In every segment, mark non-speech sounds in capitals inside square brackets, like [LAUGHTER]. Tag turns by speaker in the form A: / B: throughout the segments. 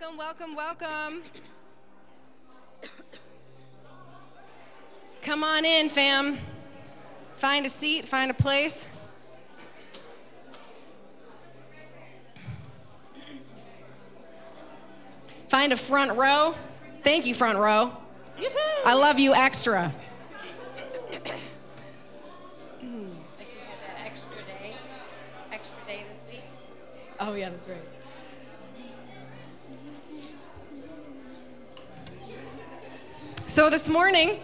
A: Welcome, welcome, welcome. Come on in, fam. Find a seat, find a place. Find a front row. Thank you, front row. I love you extra. So this morning,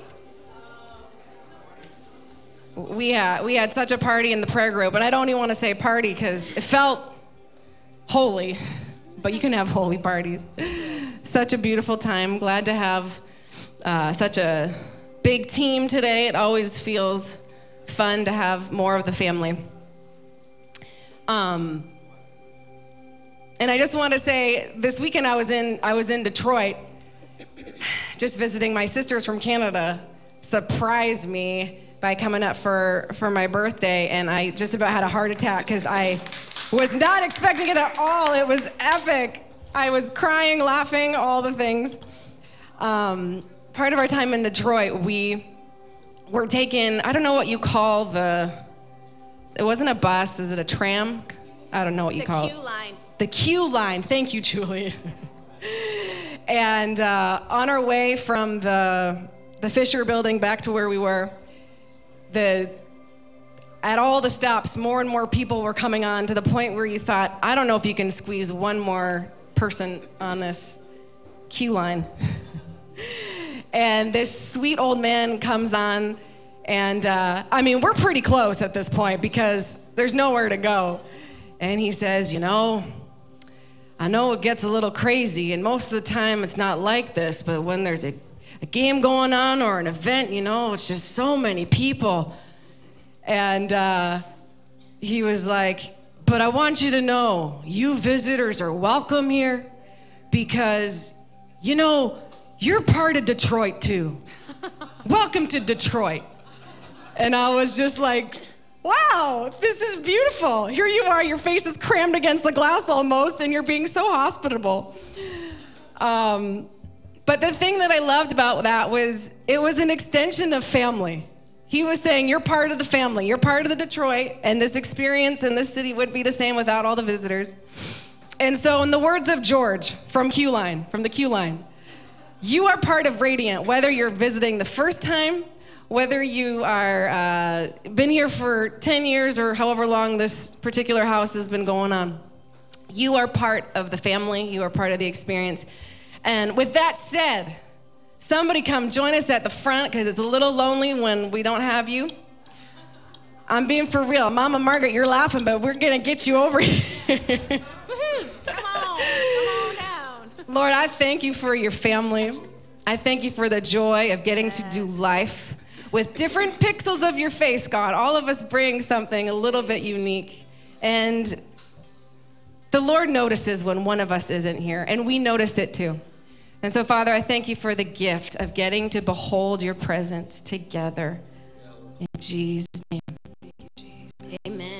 A: we, uh, we had such a party in the prayer group, and I don't even want to say party because it felt holy, but you can have holy parties. such a beautiful time. Glad to have uh, such a big team today. It always feels fun to have more of the family. Um, and I just want to say, this weekend I was in I was in Detroit, just visiting my sisters from Canada. Surprised me by coming up for for my birthday, and I just about had a heart attack because I was not expecting it at all. It was epic. I was crying, laughing, all the things. Um, part of our time in Detroit, we were taking I don't know what you call the. It wasn't a bus. Is it a tram? I don't know what you
B: The
A: call it.
B: The Q line.
A: The Q line. Thank you, Julie. [LAUGHS] and uh, on our way from the the Fisher Building back to where we were, the at all the stops, more and more people were coming on to the point where you thought, I don't know if you can squeeze one more person on this Q line. [LAUGHS] and this sweet old man comes on, and uh, I mean, we're pretty close at this point because there's nowhere to go. And he says, You know, I know it gets a little crazy, and most of the time it's not like this, but when there's a, a game going on or an event, you know, it's just so many people. And uh, he was like, But I want you to know, you visitors are welcome here because, you know, you're part of Detroit too. welcome to Detroit. And I was just like, wow, this is beautiful. Here you are, your face is crammed against the glass almost, and you're being so hospitable. Um, but the thing that I loved about that was it was an extension of family. He was saying, You're part of the family, you're part of the Detroit, and this experience in this city wouldn't be the same without all the visitors. And so, in the words of George from Q Line, from the Q Line, you are part of Radiant, whether you're visiting the first time, whether you are uh, been here for 10 years or however long this particular house has been going on. You are part of the family, you are part of the experience. And with that said, somebody come join us at the front because it's a little lonely when we don't have you. I'm being for real. Mama Margaret, you're laughing, but we're going to get you over here.
B: Come on, come on down.
A: Lord, I thank you for your family. I thank you for the joy of getting to do life with different pixels of your face, God. All of us bring something a little bit unique. And the Lord notices when one of us isn't here, and we notice it too. And so, Father, I thank you for the gift of getting to behold your presence together. In Jesus' name. Amen.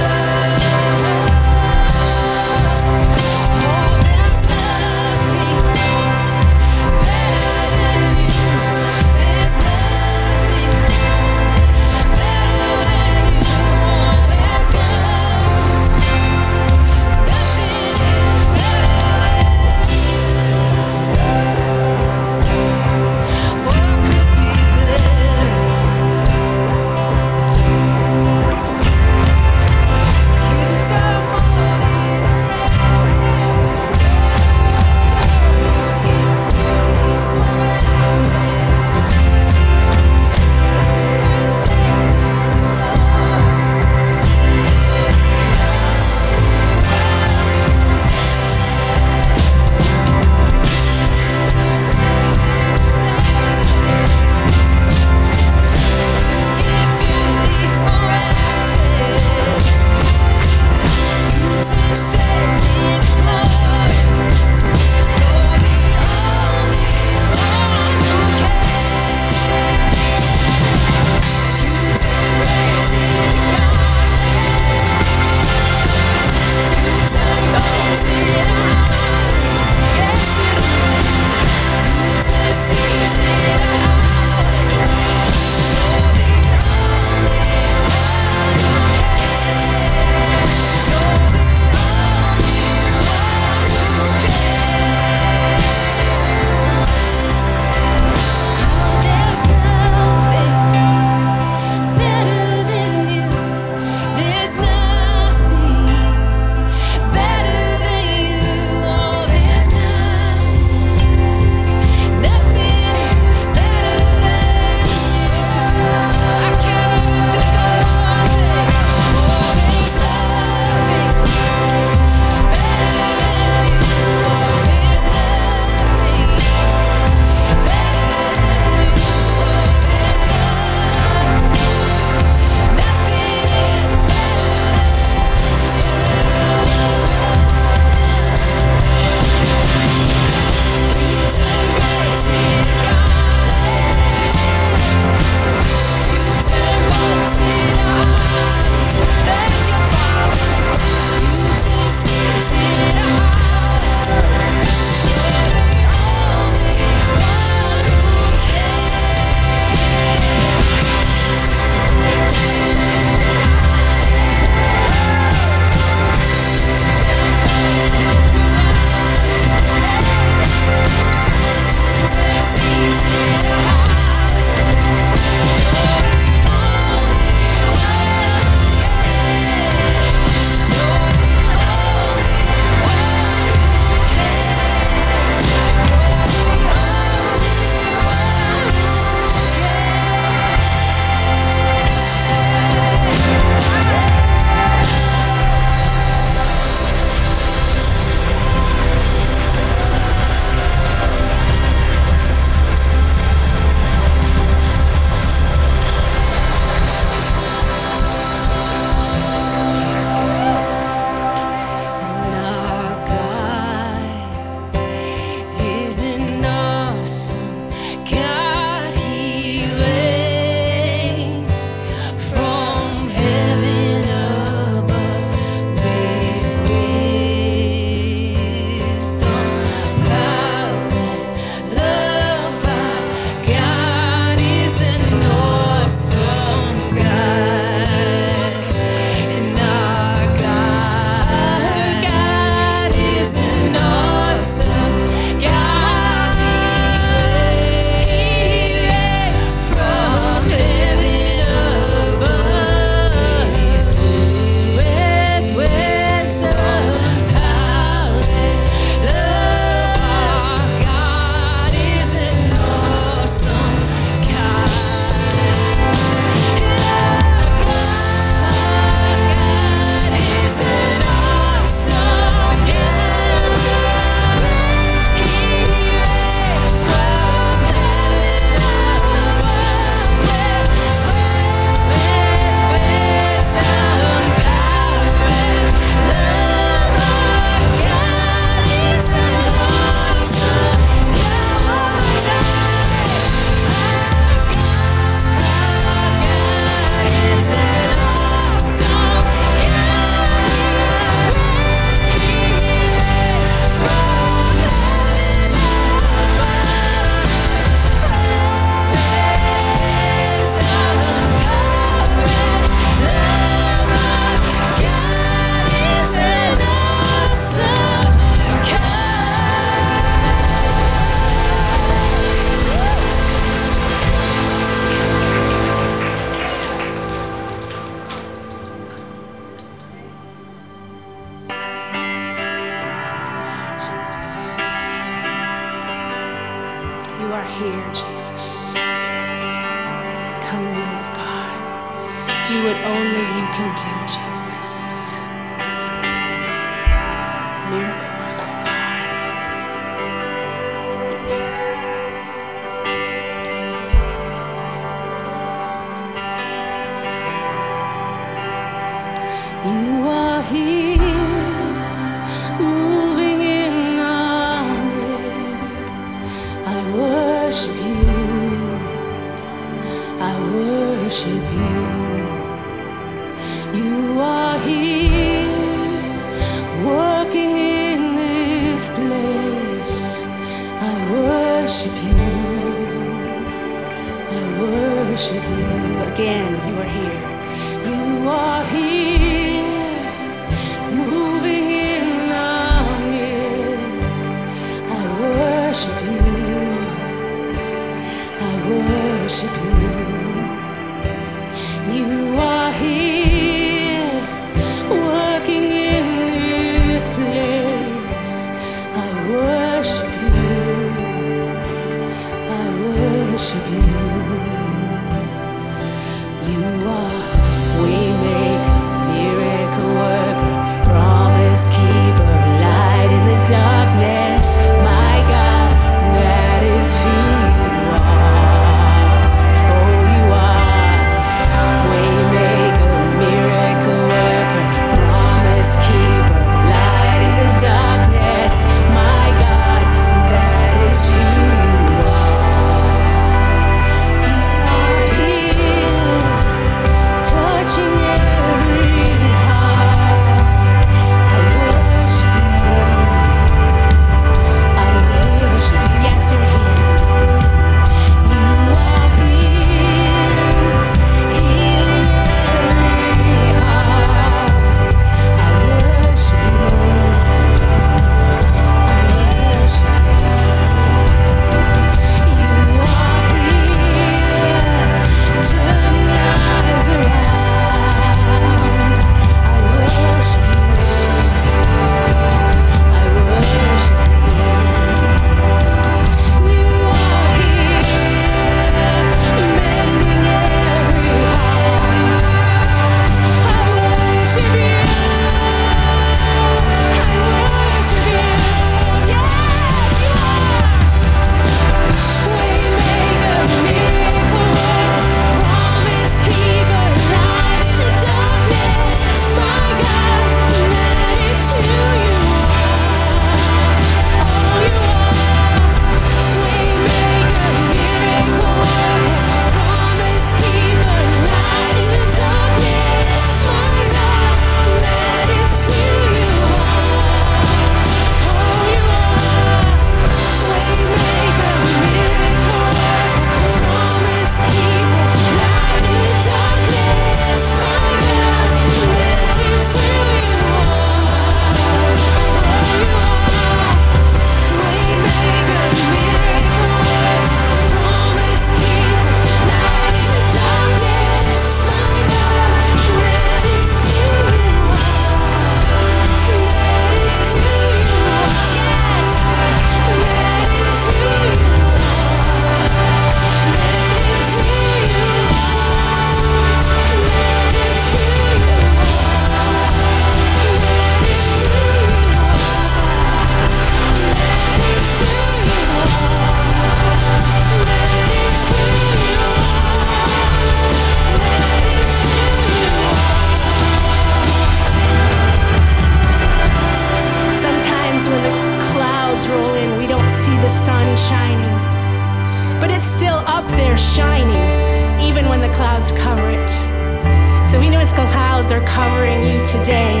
B: today.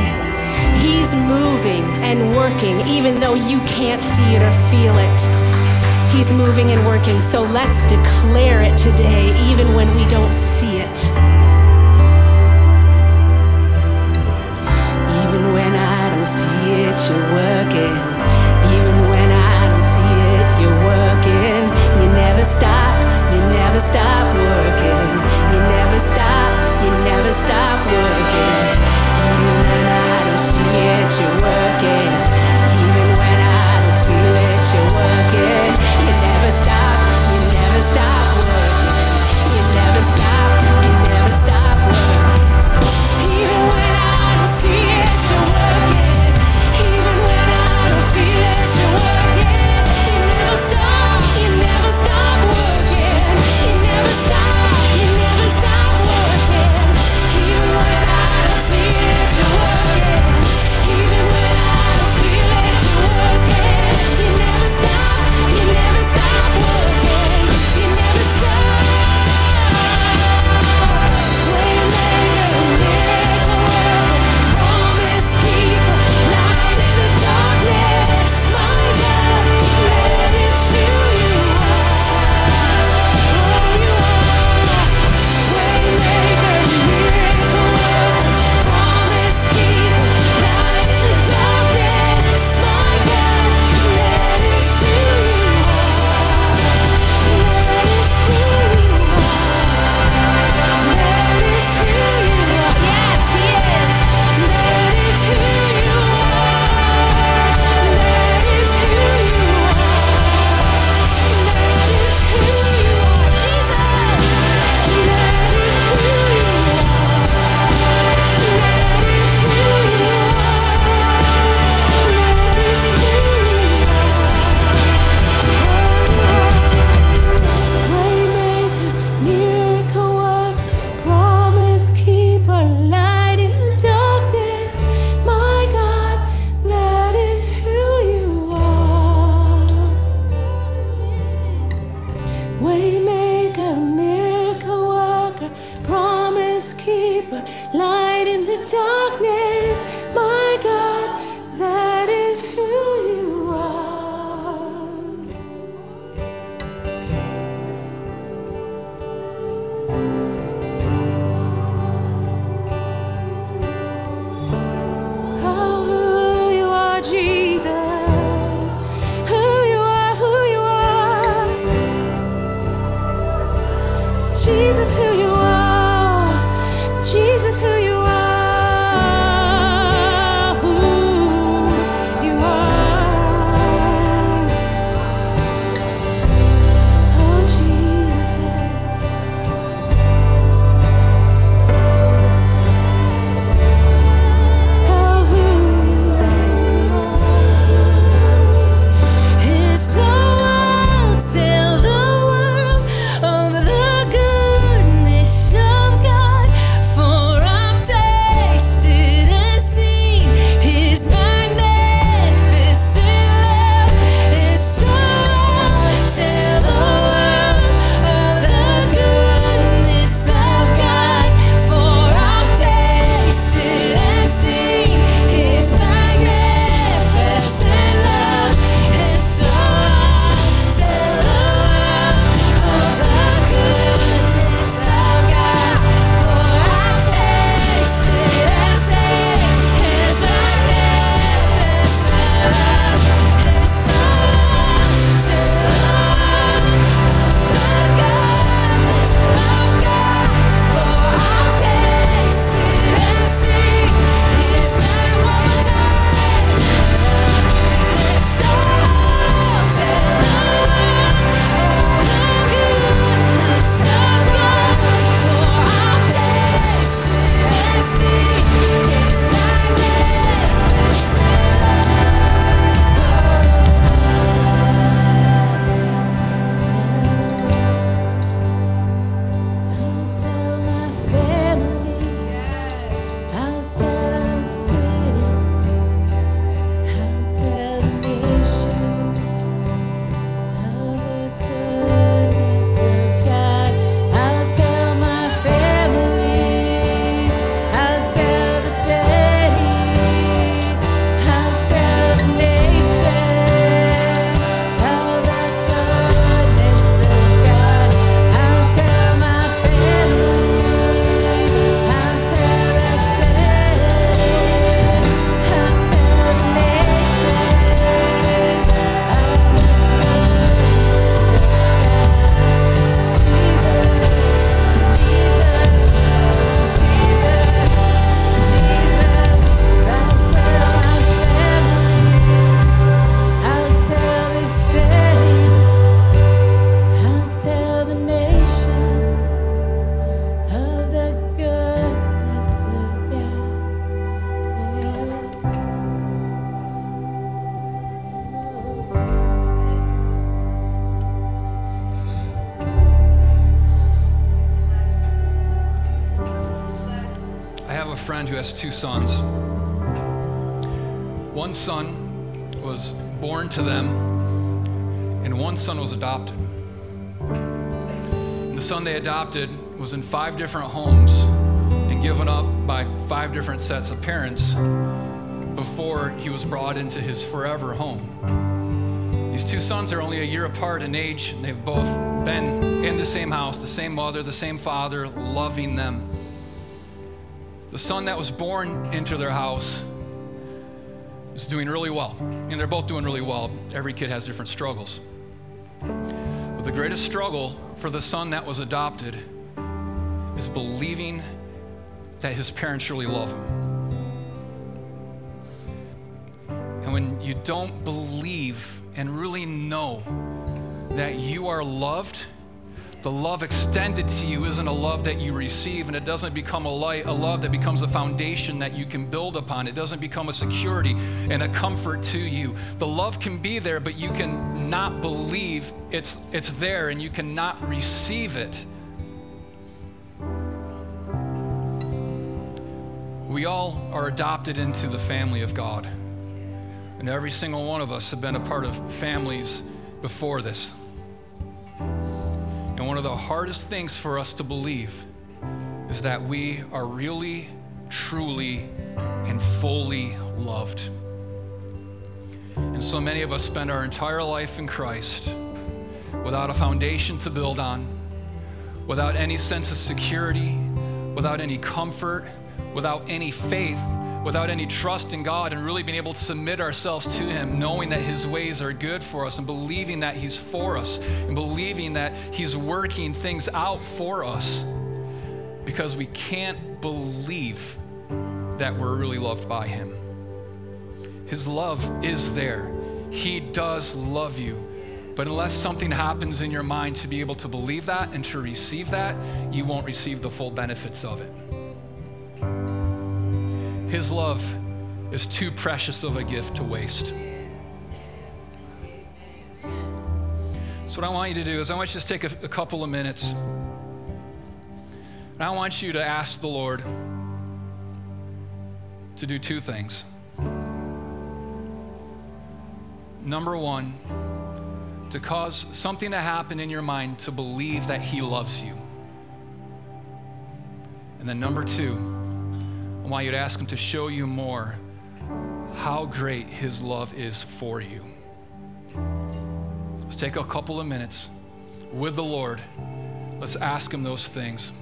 B: He's moving and working, even though you can't see it or feel it. He's moving and working, so let's declare it today, even when we don't see it.
C: Even when I don't see it, you're working. Even when I don't see it, you're working. You never stop, you never stop.
D: Five different homes and given up by five different sets of parents before he was brought into his forever home. These two sons are only a year apart in age, and they've both been in the same house, the same mother, the same father, loving them. The son that was born into their house is doing really well, and they're both doing really well. Every kid has different struggles. But the greatest struggle for the son that was adopted is believing that his parents really love him. And when you don't believe and really know that you are loved, the love extended to you isn't a love that you receive, and it doesn't become a light, a love that becomes a foundation that you can build upon. It doesn't become a security and a comfort to you. The love can be there, but you can not believe it's it's there, and you cannot receive it. We all are adopted into the family of God. And every single one of us have been a part of families before this. And one of the hardest things for us to believe is that we are really, truly, and fully loved. And so many of us spend our entire life in Christ without a foundation to build on, without any sense of security, without any comfort, without any faith, without any trust in God, and really being able to submit ourselves to Him, knowing that His ways are good for us, and believing that He's for us, and believing that He's working things out for us, because we can't believe that we're really loved by Him. His love is there, He does love you. But unless something happens in your mind to be able to believe that and to receive that, you won't receive the full benefits of it. His love is too precious of a gift to waste. So, what I want you to do is, I want you to take a, a couple of minutes. And I want you to ask the Lord to do two things. Number one, to cause something to happen in your mind to believe that He loves you. And then number two, I want you to ask Him to show you more how great His love is for you. Let's take a couple of minutes with the Lord. Let's ask Him those things.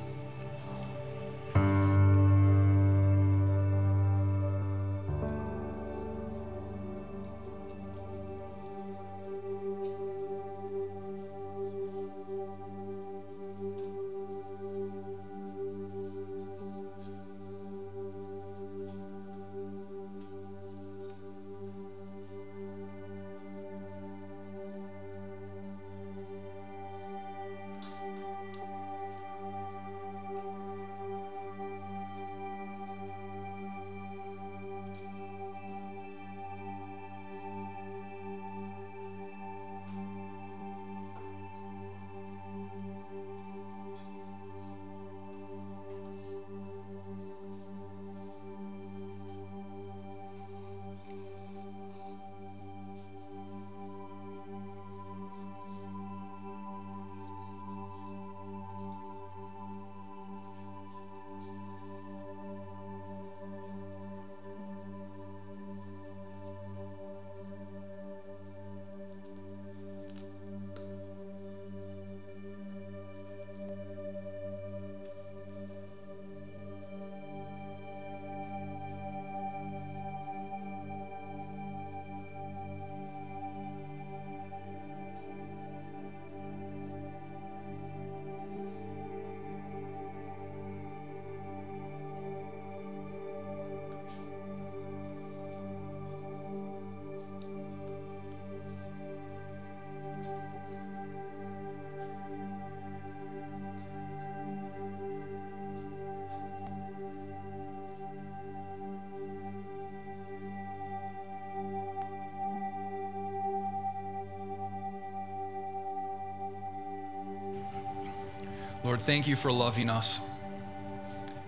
D: Lord, thank you for loving us.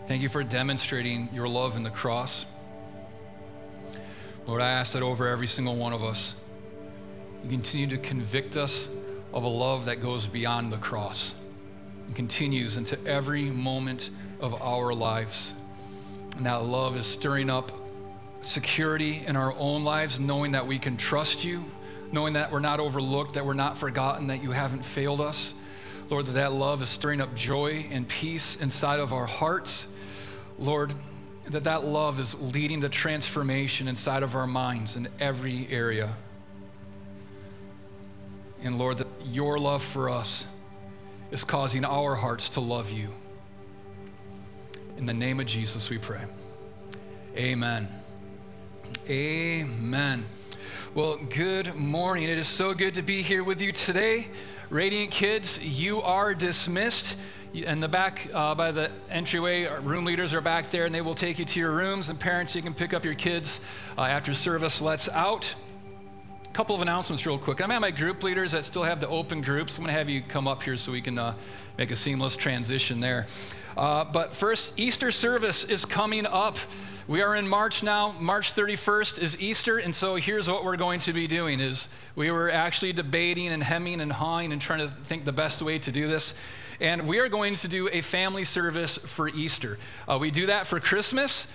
D: Thank you for demonstrating your love in the cross. Lord, I ask that over every single one of us, you continue to convict us of a love that goes beyond the cross and continues into every moment of our lives. And that love is stirring up security in our own lives, knowing that we can trust you, knowing that we're not overlooked, that we're not forgotten, that you haven't failed us. Lord, that that love is stirring up joy and peace inside of our hearts. Lord, that that love is leading to transformation inside of our minds in every area. And Lord, that your love for us is causing our hearts to love you. In the name of Jesus, we pray. Amen. Amen. Well, good morning. It is so good to be here with you today. Radiant kids, you are dismissed. In the back uh, by the entryway, room leaders are back there and they will take you to your rooms. And parents, you can pick up your kids uh, after service lets out. A couple of announcements, real quick. I'm at my group leaders that still have the open groups. I'm going to have you come up here so we can uh, make a seamless transition there. Uh, but first, Easter service is coming up. We are in March now. March 31st is Easter, and so here's what we're going to be doing is we were actually debating and hemming and hawing and trying to think the best way to do this. And we are going to do a family service for Easter. Uh, we do that for Christmas.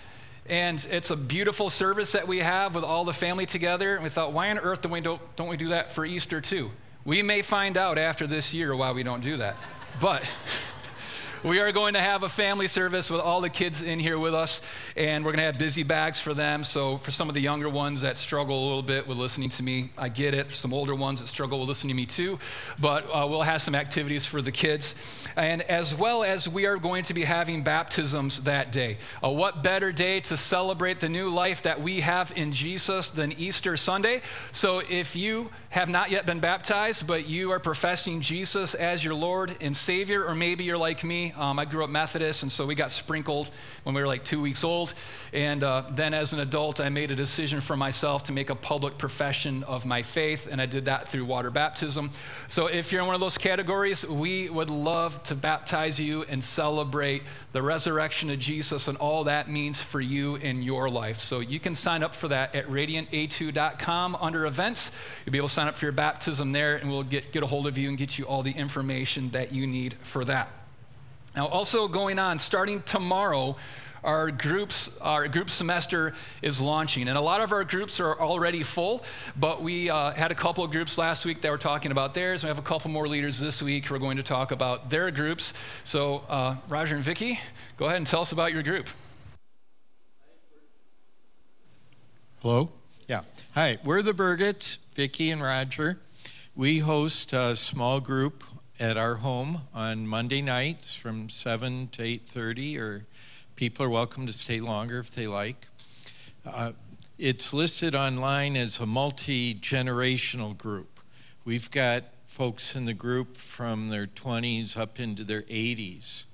D: And it's a beautiful service that we have with all the family together. And we thought, why on earth don't we, don't, don't we do that for Easter too? We may find out after this year why we don't do that. But we are going to have a family service with all the kids in here with us, and we're going to have busy bags for them. So, for some of the younger ones that struggle a little bit with listening to me, I get it. Some older ones that struggle with listening to me too, but uh, we'll have some activities for the kids. And as well as we are going to be having baptisms that day. Uh, what better day to celebrate the new life that we have in Jesus than Easter Sunday? So, if you have not yet been baptized, but you are professing Jesus as your Lord and Savior, or maybe you're like me, um, I grew up Methodist, and so we got sprinkled when we were like two weeks old. And uh, then as an adult, I made a decision for myself to make a public profession of my faith, and I did that through water baptism. So if you're in one of those categories, we would love to baptize you and celebrate the resurrection of Jesus and all that means for you in your life. So you can sign up for that at radianta2.com under events. You'll be able to sign up for your baptism there, and we'll get, get a hold of you and get you all the information that you need for that. Now, also going on, starting tomorrow, our groups our group semester is launching. And a lot of our groups are already full but we uh, had a couple of groups last week that were talking about theirs. We have a couple more leaders this week who are going to talk about their groups. So uh, roger and vicki go ahead and tell us about your group.
E: Hello? Yeah. Hi we're the burgetts vicki and roger. We host a small group at our home on Monday nights from 7 to 8:30 or people are welcome to stay longer if they like. Uh, it's listed online as a multi-generational group. We've got folks in the group from their 20s up into their 80s.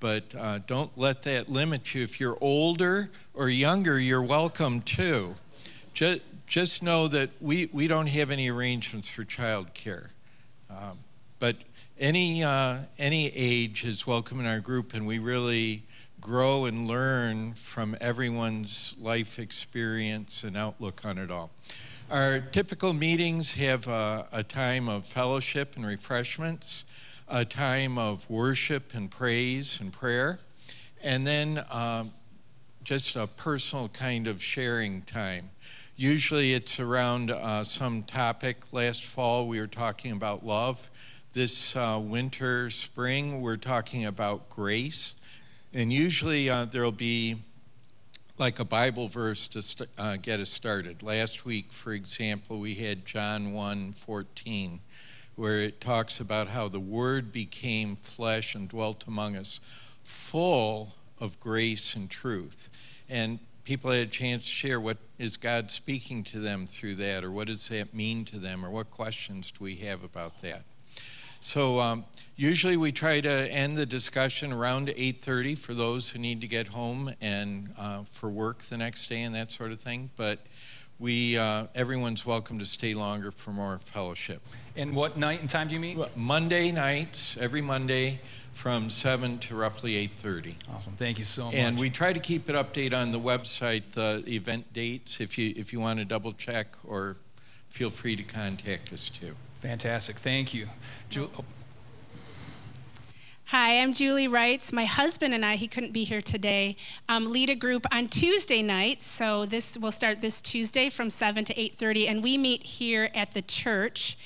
E: But uh, don't let that limit you. If you're older or younger, you're welcome too. Just, just know that we, we don't have any arrangements for childcare. Um, but any, uh, any age is welcome in our group, and we really grow and learn from everyone's life experience and outlook on it all. Our typical meetings have a, a time of fellowship and refreshments, a time of worship and praise and prayer, and then um, just a personal kind of sharing time. Usually it's around uh, some topic. Last fall we were talking about love. This uh, winter, spring, we're talking about grace. And usually uh, there'll be like a Bible verse to st- uh, get us started. Last week, for example, we had John 1 14, where it talks about how the Word became flesh and dwelt among us, full of grace and truth. And people had a chance to share what is God speaking to them through that, or what does that mean to them, or what questions do we have about that. So um, usually we try to end the discussion around 8:30 for those who need to get home and uh, for work the next day and that sort of thing. But we uh, everyone's welcome to stay longer for more fellowship.
D: And what night and time do you meet?
E: Monday nights, every Monday from 7 to roughly 8.30.
D: Awesome. Thank you so much.
E: And we try to keep it updated on the website, the event dates, if you, if you want to double check or feel free to contact us too.
D: Fantastic. Thank you. Ju- oh,
B: Hi, I'm Julie Wrights. My husband and I, he couldn't be here today, um, lead a group on Tuesday nights. So this will start this Tuesday from 7 to 8:30, and we meet here at the church.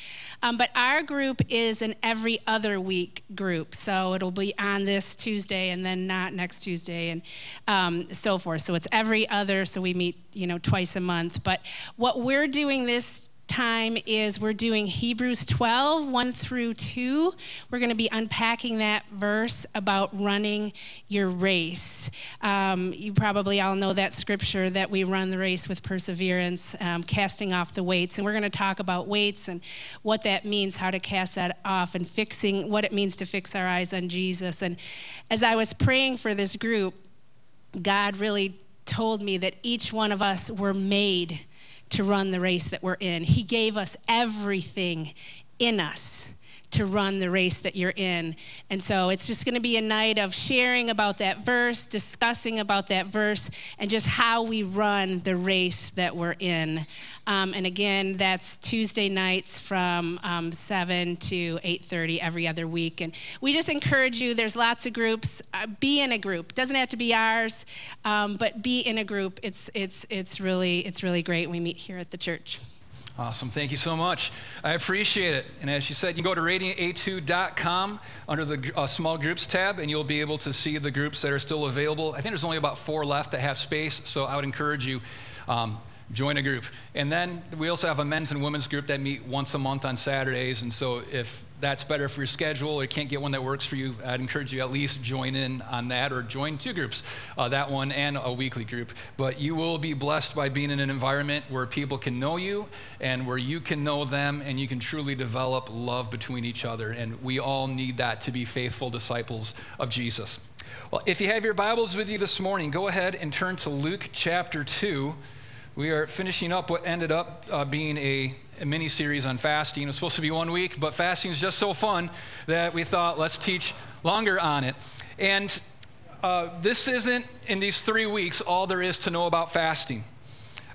B: Um, but our group is an every other week group, so it'll be on this Tuesday and then not next Tuesday, and um, so forth. So it's every other. So we meet, you know, twice a month. But what we're doing this time is we're doing Hebrews 12, 1 through 2. We're going to be unpacking that verse about running your race. Um, you probably all know that scripture that we run the race with perseverance, um, casting off the weights. And we're going to talk about weights and what that means, how to cast that off, and fixing what it means to fix our eyes on Jesus. And as I was praying for this group, God really told me that each one of us were made to run the race that we're in. He gave us everything in us to run the race that you're in. And so it's just going to be a night of sharing about that verse, discussing about that verse, and just how we run the race that we're in. Um, and again, that's Tuesday nights from um, 7 to 8:30 every other week. And we just encourage you. There's lots of groups. Uh, be in a group. Doesn't have to be ours, um, but be in a group. It's it's it's really it's really great. We meet here at the church.
D: Awesome. Thank you so much. I appreciate it. And as you said, you go to radianta2.com under the uh, small groups tab, and you'll be able to see the groups that are still available. I think there's only about four left that have space, so I would encourage you. Um, join a group. And then we also have a men's and women's group that meet once a month on Saturdays. And so if that's better for your schedule or you can't get one that works for you, I'd encourage you at least join in on that or join two groups, uh, that one and a weekly group. But you will be blessed by being in an environment where people can know you and where you can know them and you can truly develop love between each other. And we all need that to be faithful disciples of Jesus. Well, if you have your Bibles with you this morning, go ahead and turn to Luke chapter 2. We are finishing up what ended up uh, being a, a mini series on fasting. It was supposed to be one week, but fasting is just so fun that we thought let's teach longer on it. And uh, this isn't, in these three weeks, all there is to know about fasting.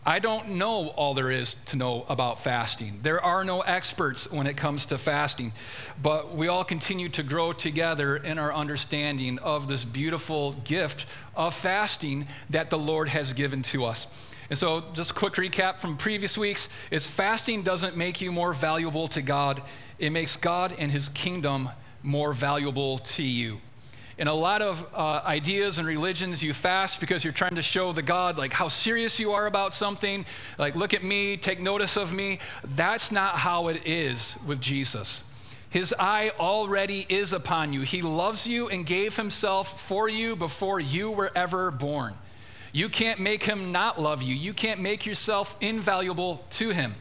D: I don't know all there is to know about fasting. There are no experts when it comes to fasting, but we all continue to grow together in our understanding of this beautiful gift of fasting that the Lord has given to us. And so, just a quick recap from previous weeks is fasting doesn't make you more valuable to God, it makes God and his kingdom more valuable to you. In a lot of uh, ideas and religions, you fast because you're trying to show the God like how serious you are about something. Like, look at me, take notice of me. That's not how it is with Jesus. His eye already is upon you. He loves you and gave himself for you before you were ever born. You can't make him not love you. You can't make yourself invaluable to him.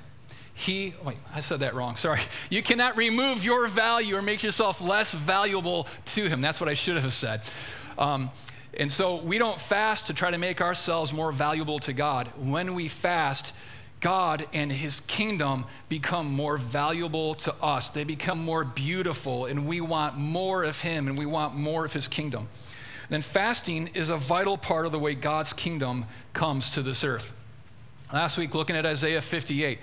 D: He, wait, I said that wrong. Sorry. [LAUGHS] You cannot remove your value or make yourself less valuable to him. That's what I should have said. Um, and so we don't fast to try to make ourselves more valuable to God. When we fast, God and his kingdom become more valuable to us. They become more beautiful, and we want more of him and we want more of his kingdom then fasting is a vital part of the way God's kingdom comes to this earth. Last week, looking at Isaiah 58,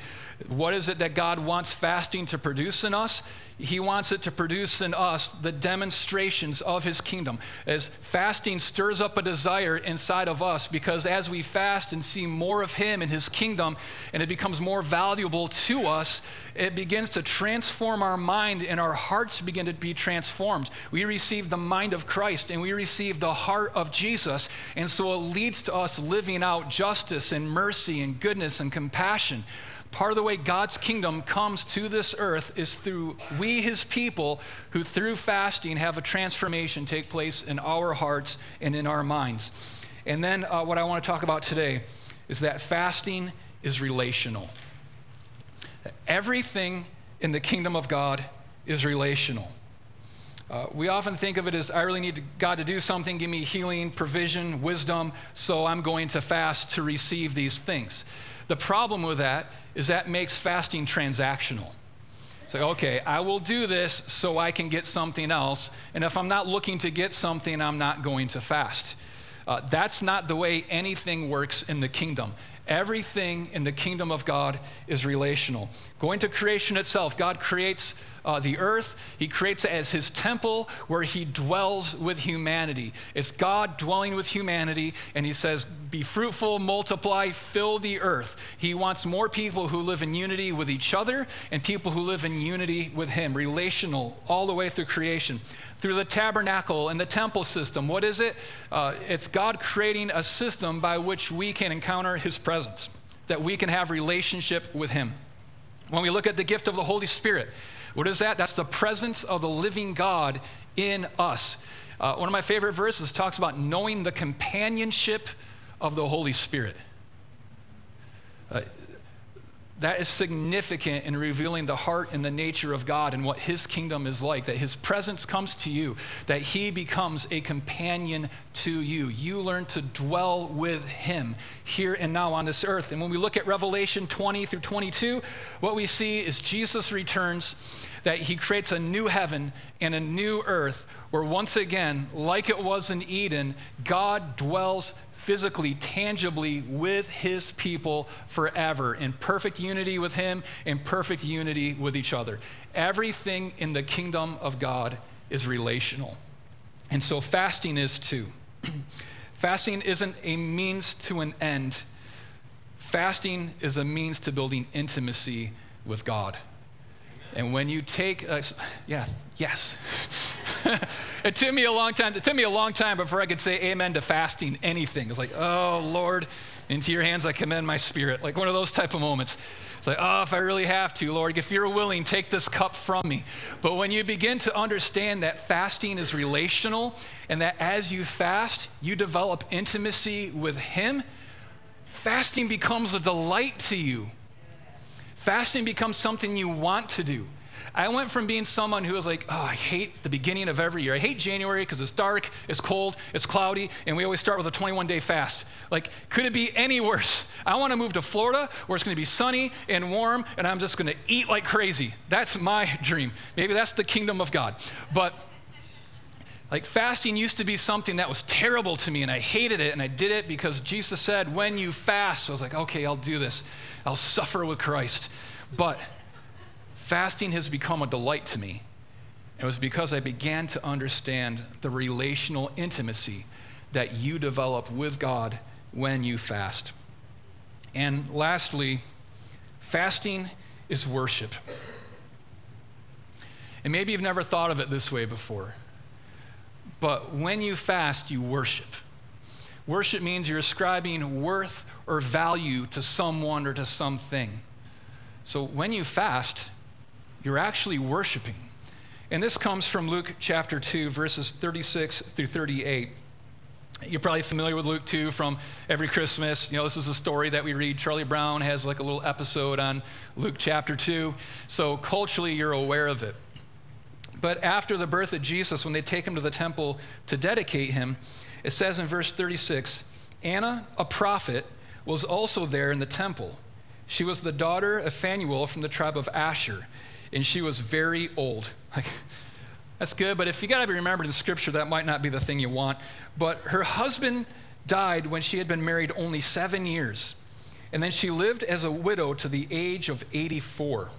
D: what is it that God wants fasting to produce in us? He wants it to produce in us the demonstrations of his kingdom. As fasting stirs up a desire inside of us, because as we fast and see more of him and his kingdom, and it becomes more valuable to us, it begins to transform our mind and our hearts begin to be transformed. We receive the mind of Christ and we receive the heart of Jesus. And so it leads to us living out justice and mercy and goodness and compassion. Part of the way God's kingdom comes to this earth is through we, his people, who through fasting have a transformation take place in our hearts and in our minds. And then uh, what I want to talk about today is that fasting is relational. Everything in the kingdom of God is relational. Uh, we often think of it as I really need God to do something, give me healing, provision, wisdom, so I'm going to fast to receive these things. The problem with that is that makes fasting transactional. It's like, okay, I will do this so I can get something else. And if I'm not looking to get something, I'm not going to fast. Uh, that's not the way anything works in the kingdom. Everything in the kingdom of God is relational. Going to creation itself, God creates uh, the earth. He creates it as his temple where he dwells with humanity. It's God dwelling with humanity, and he says, Be fruitful, multiply, fill the earth. He wants more people who live in unity with each other and people who live in unity with him, relational all the way through creation. Through the tabernacle and the temple system, what is it? Uh, it's God creating a system by which we can encounter his presence, that we can have relationship with him. When we look at the gift of the Holy Spirit, what is that? That's the presence of the living God in us. Uh, one of my favorite verses talks about knowing the companionship of the Holy Spirit. Uh, that is significant in revealing the heart and the nature of God and what His kingdom is like. That His presence comes to you, that He becomes a companion to you. You learn to dwell with Him here and now on this earth. And when we look at Revelation 20 through 22, what we see is Jesus returns, that He creates a new heaven and a new earth where once again, like it was in Eden, God dwells physically, tangibly with his people forever in perfect unity with him, in perfect unity with each other. Everything in the kingdom of God is relational. And so fasting is too. [CLEARS THROAT] fasting isn't a means to an end, fasting is a means to building intimacy with God. And when you take, uh, yeah, yes. [LAUGHS] it took me a long time. It took me a long time before I could say amen to fasting anything. It's like, oh Lord, into your hands I commend my spirit. Like one of those type of moments. It's like, oh, if I really have to, Lord, if you're willing, take this cup from me. But when you begin to understand that fasting is relational and that as you fast, you develop intimacy with Him, fasting becomes a delight to you. Fasting becomes something you want to do. I went from being someone who was like, oh, I hate the beginning of every year. I hate January because it's dark, it's cold, it's cloudy, and we always start with a 21 day fast. Like, could it be any worse? I want to move to Florida where it's going to be sunny and warm, and I'm just going to eat like crazy. That's my dream. Maybe that's the kingdom of God. But like fasting used to be something that was terrible to me and I hated it and I did it because Jesus said, when you fast, I was like, okay, I'll do this. I'll suffer with Christ. But fasting has become a delight to me. It was because I began to understand the relational intimacy that you develop with God when you fast. And lastly, fasting is worship. And maybe you've never thought of it this way before. But when you fast, you worship. Worship means you're ascribing worth or value to someone or to something. So when you fast, you're actually worshiping. And this comes from Luke chapter 2, verses 36 through 38. You're probably familiar with Luke 2 from every Christmas. You know, this is a story that we read. Charlie Brown has like a little episode on Luke chapter 2. So culturally, you're aware of it. But after the birth of Jesus, when they take him to the temple to dedicate him, it says in verse 36 Anna, a prophet, was also there in the temple. She was the daughter of Phanuel from the tribe of Asher, and she was very old. [LAUGHS] That's good, but if you got to be remembered in scripture, that might not be the thing you want. But her husband died when she had been married only seven years, and then she lived as a widow to the age of 84.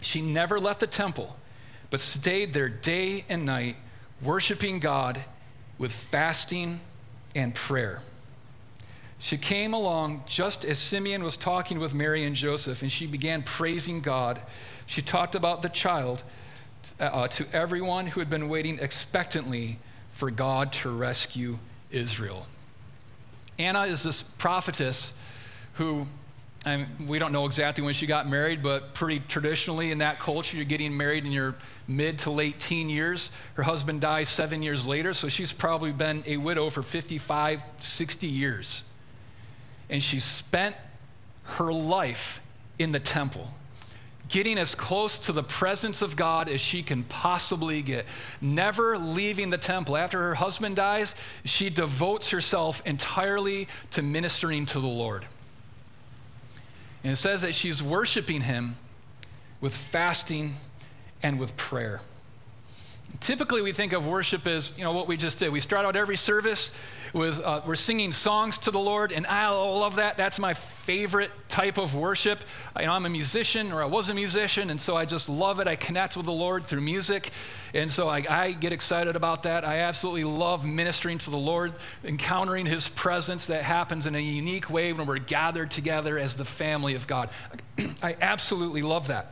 D: She never left the temple but stayed there day and night, worshiping God with fasting and prayer. She came along just as Simeon was talking with Mary and Joseph, and she began praising God. She talked about the child uh, to everyone who had been waiting expectantly for God to rescue Israel. Anna is this prophetess who and we don't know exactly when she got married, but pretty traditionally in that culture, you're getting married in your mid to late teen years. Her husband dies seven years later, so she's probably been a widow for 55, 60 years. And she spent her life in the temple, getting as close to the presence of God as she can possibly get, never leaving the temple. After her husband dies, she devotes herself entirely to ministering to the Lord. And it says that she's worshiping him with fasting and with prayer. Typically, we think of worship as, you know, what we just did. We start out every service with, uh, we're singing songs to the Lord, and I love that. That's my favorite type of worship. I, you know, I'm a musician, or I was a musician, and so I just love it. I connect with the Lord through music, and so I, I get excited about that. I absolutely love ministering to the Lord, encountering His presence that happens in a unique way when we're gathered together as the family of God. [CLEARS THROAT] I absolutely love that.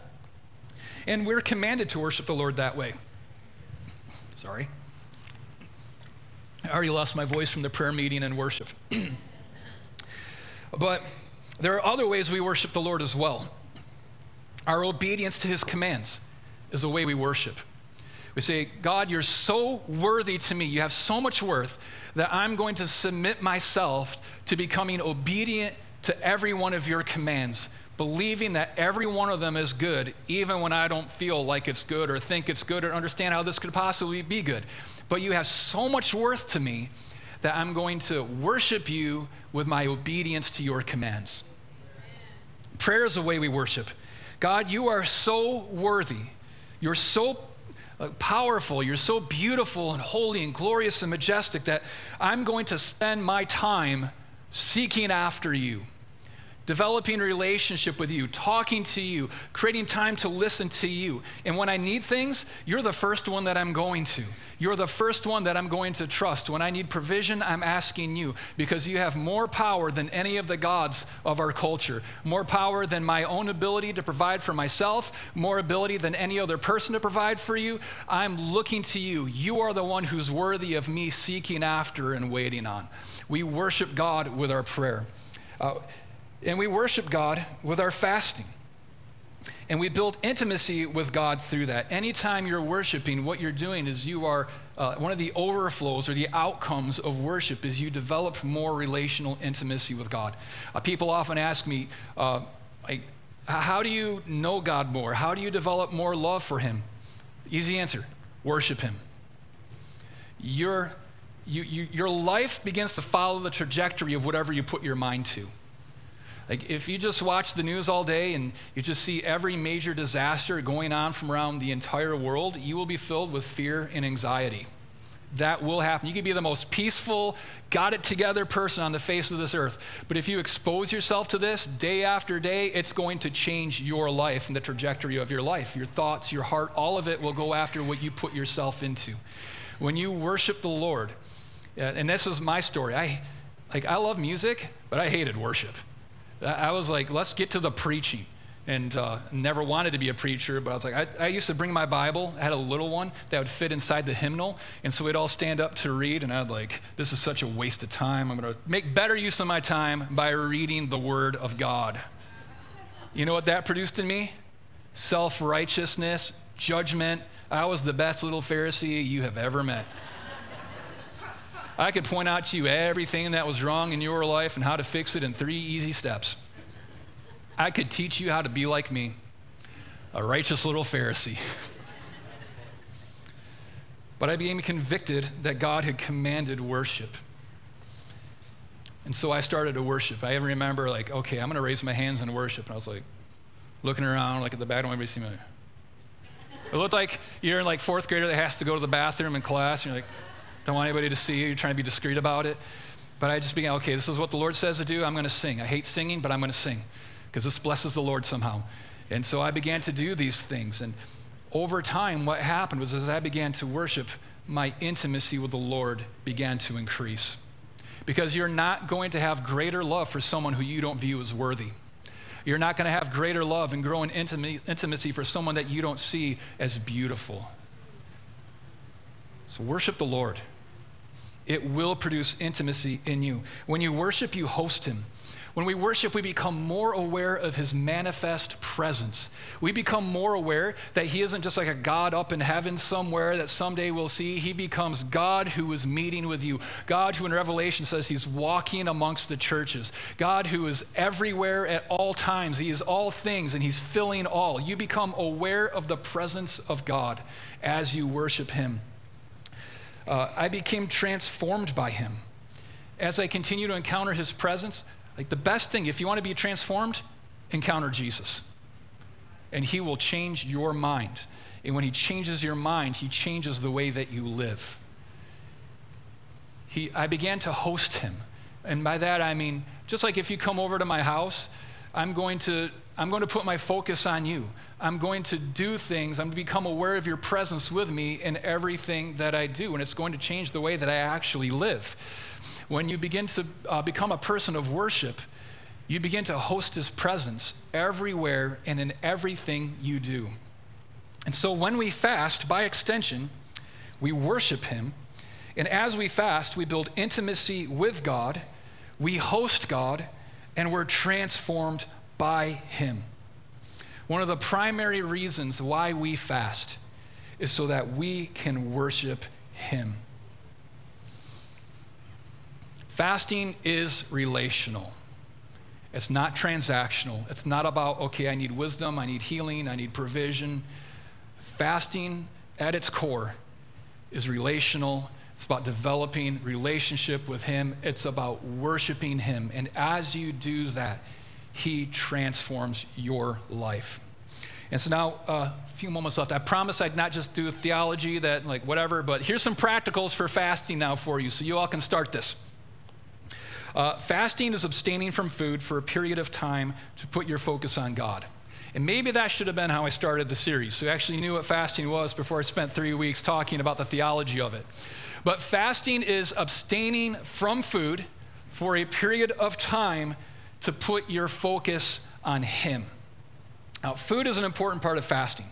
D: And we're commanded to worship the Lord that way. Sorry. I already lost my voice from the prayer meeting and worship. [CLEARS THROAT] but there are other ways we worship the Lord as well. Our obedience to his commands is the way we worship. We say, God, you're so worthy to me. You have so much worth that I'm going to submit myself to becoming obedient to every one of your commands, believing that every one of them is good, even when I don't feel like it's good or think it's good or understand how this could possibly be good. But you have so much worth to me that I'm going to worship you with my obedience to your commands. Prayer is the way we worship. God, you are so worthy. You're so uh, powerful. You're so beautiful and holy and glorious and majestic that I'm going to spend my time seeking after you developing relationship with you, talking to you, creating time to listen to you. And when I need things, you're the first one that I'm going to. You're the first one that I'm going to trust. When I need provision, I'm asking you because you have more power than any of the gods of our culture, more power than my own ability to provide for myself, more ability than any other person to provide for you. I'm looking to you. You are the one who's worthy of me seeking after and waiting on. We worship God with our prayer. Uh, and we worship God with our fasting. And we build intimacy with God through that. Anytime you're worshiping, what you're doing is you are, uh, one of the overflows or the outcomes of worship is you develop more relational intimacy with God. Uh, people often ask me, uh, like, how do you know God more? How do you develop more love for Him? Easy answer worship Him. Your, you, you, your life begins to follow the trajectory of whatever you put your mind to. Like, if you just watch the news all day and you just see every major disaster going on from around the entire world, you will be filled with fear and anxiety. That will happen. You can be the most peaceful, got it together person on the face of this earth. But if you expose yourself to this day after day, it's going to change your life and the trajectory of your life. Your thoughts, your heart, all of it will go after what you put yourself into. When you worship the Lord, uh, and this is my story. I like I love music, but I hated worship. I was like, let's get to the preaching. And uh, never wanted to be a preacher, but I was like, I, I, used to bring my Bible. I had a little one that would fit inside the hymnal. And so we'd all stand up to read. And I'd like, this is such a waste of time. I'm going to make better use of my time by reading the Word of God. You know what that produced in me? Self righteousness, judgment. I was the best little Pharisee you have ever met. I could point out to you everything that was wrong in your life and how to fix it in three easy steps. I could teach you how to be like me, a righteous little Pharisee. [LAUGHS] but I became convicted that God had commanded worship. And so I started to worship. I remember, like, okay, I'm going to raise my hands and worship. And I was like, looking around, like at the back, don't everybody see me. It looked like you're in like fourth grader that has to go to the bathroom in class. And you're like, don't want anybody to see you. You're trying to be discreet about it. But I just began, okay, this is what the Lord says to do. I'm going to sing. I hate singing, but I'm going to sing because this blesses the Lord somehow. And so I began to do these things. And over time, what happened was as I began to worship, my intimacy with the Lord began to increase. Because you're not going to have greater love for someone who you don't view as worthy. You're not going to have greater love and growing intimacy for someone that you don't see as beautiful. So worship the Lord it will produce intimacy in you. When you worship, you host Him. When we worship, we become more aware of His manifest presence. We become more aware that He isn't just like a God up in heaven somewhere that someday we'll see. He becomes God who is meeting with you. God who in Revelation says He's walking amongst the churches. God who is everywhere at all times. He is all things and He's filling all. You become aware of the presence of God as you worship Him uh, I became transformed by him. As I continue to encounter his presence, like the best thing, if you want to be transformed, encounter Jesus. And he will change your mind. And when he changes your mind, he changes the way that you live. He, I began to host him. And by that I mean, just like if you come over to my house, I'm going to, I'm going to put my focus on you. I'm going to do things, I'm going to become aware of your presence with me in everything that I do. And it's going to change the way that I actually live. When you begin to uh, become a person of worship, you begin to host his presence everywhere and in everything you do. And so when we fast, by extension, we worship him. And as we fast, we build intimacy with God, we host God, and we're transformed by him. One of the primary reasons why we fast is so that we can worship him. Fasting is relational. It's not transactional. It's not about, okay, I need wisdom, I need healing, I need provision. Fasting at its core is relational. It's about developing relationship with Him. It's about worshiping Him. And as you do that, He transforms your life. And so now, uh, a few moments left. I promise I'd not just do theology, that like whatever, but here's some practicals for fasting now for you, so you all can start this. Uh, fasting is abstaining from food for a period of time to put your focus on God. And maybe that should have been how I started the series. So I actually knew what fasting was before I spent three weeks talking about the theology of it. But fasting is abstaining from food for a period of time to put your focus on Him. Now, food is an important part of fasting.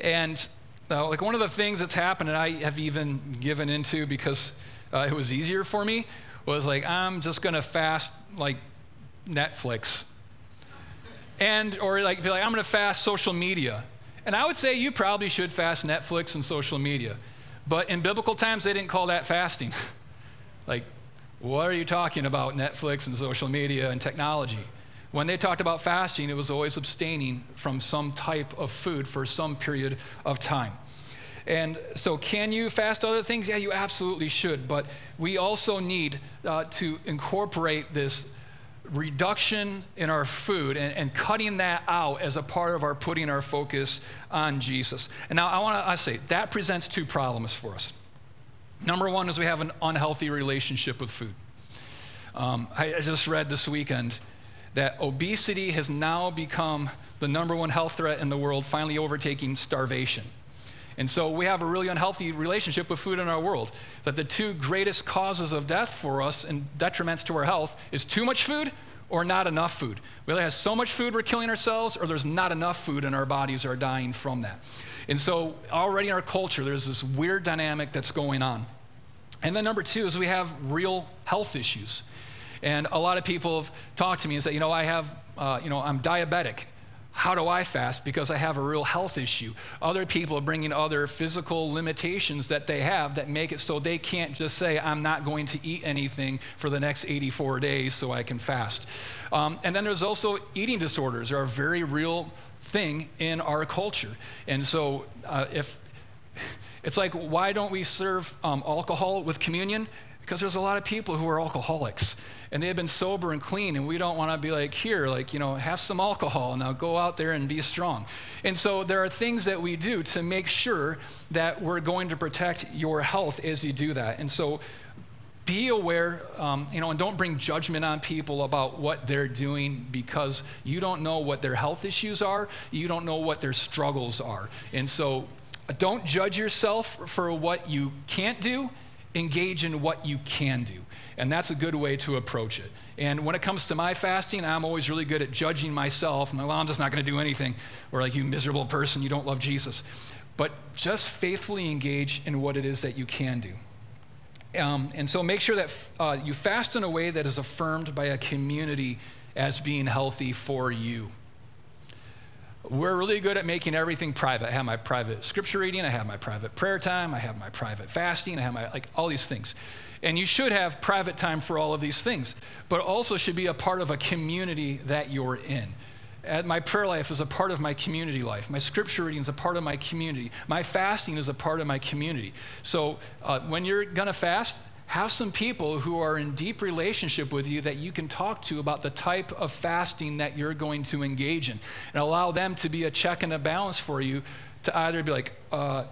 D: And uh, like one of the things that's happened, and I have even given into because uh, it was easier for me, was like, I'm just gonna fast like Netflix. And, or like, be like, I'm gonna fast social media. And I would say you probably should fast Netflix and social media. But in biblical times, they didn't call that fasting. [LAUGHS] like, what are you talking about, Netflix and social media and technology? When they talked about fasting, it was always abstaining from some type of food for some period of time. And so, can you fast other things? Yeah, you absolutely should. But we also need uh, to incorporate this reduction in our food and, and, cutting that out as a part of our putting our focus on Jesus. And now I want to say that presents two problems for us. Number one is we have an unhealthy relationship with food. Um, I, just read this weekend that obesity has now become the number one health threat in the world, finally overtaking starvation. And so we have a really unhealthy relationship with food in our world. That the two greatest causes of death for us and detriments to our health is too much food or not enough food. We either have so much food we're killing ourselves, or there's not enough food and our bodies are dying from that. And so already in our culture, there's this weird dynamic that's going on. And then number two is we have real health issues. And a lot of people have talked to me and said, you know, I have, uh, you know, I'm diabetic. How do I fast? Because I have a real health issue. Other people are bringing other physical limitations that they have that make it so they can't just say, I'm not going to eat anything for the next 84 days so I can fast. Um, and then there's also eating disorders, There are very real thing in our culture. And so uh, if it's like, why don't we serve um, alcohol with communion? Because there's a lot of people who are alcoholics and they have been sober and clean, and we don't want to be like, here, like, you know, have some alcohol and now go out there and be strong. And so there are things that we do to make sure that we're going to protect your health as you do that. And so be aware, um, you know, and don't bring judgment on people about what they're doing because you don't know what their health issues are, you don't know what their struggles are. And so don't judge yourself for what you can't do, engage in what you can do. And that's a good way to approach it. And when it comes to my fasting, I'm always really good at judging myself. I'm like, well, I'm just not going to do anything. Or like, you miserable person, you don't love Jesus. But just faithfully engage in what it is that you can do. Um, and so make sure that uh, you fast in a way that is affirmed by a community as being healthy for you. We're really good at making everything private. I have my private scripture reading, I have my private prayer time, I have my private fasting, I have my, like, all these things. And you should have private time for all of these things, but also should be a part of a community that you're in. And my prayer life is a part of my community life. My scripture reading is a part of my community. My fasting is a part of my community. So uh, when you're going to fast, have some people who are in deep relationship with you that you can talk to about the type of fasting that you're going to engage in and allow them to be a check and a balance for you to either be like uh,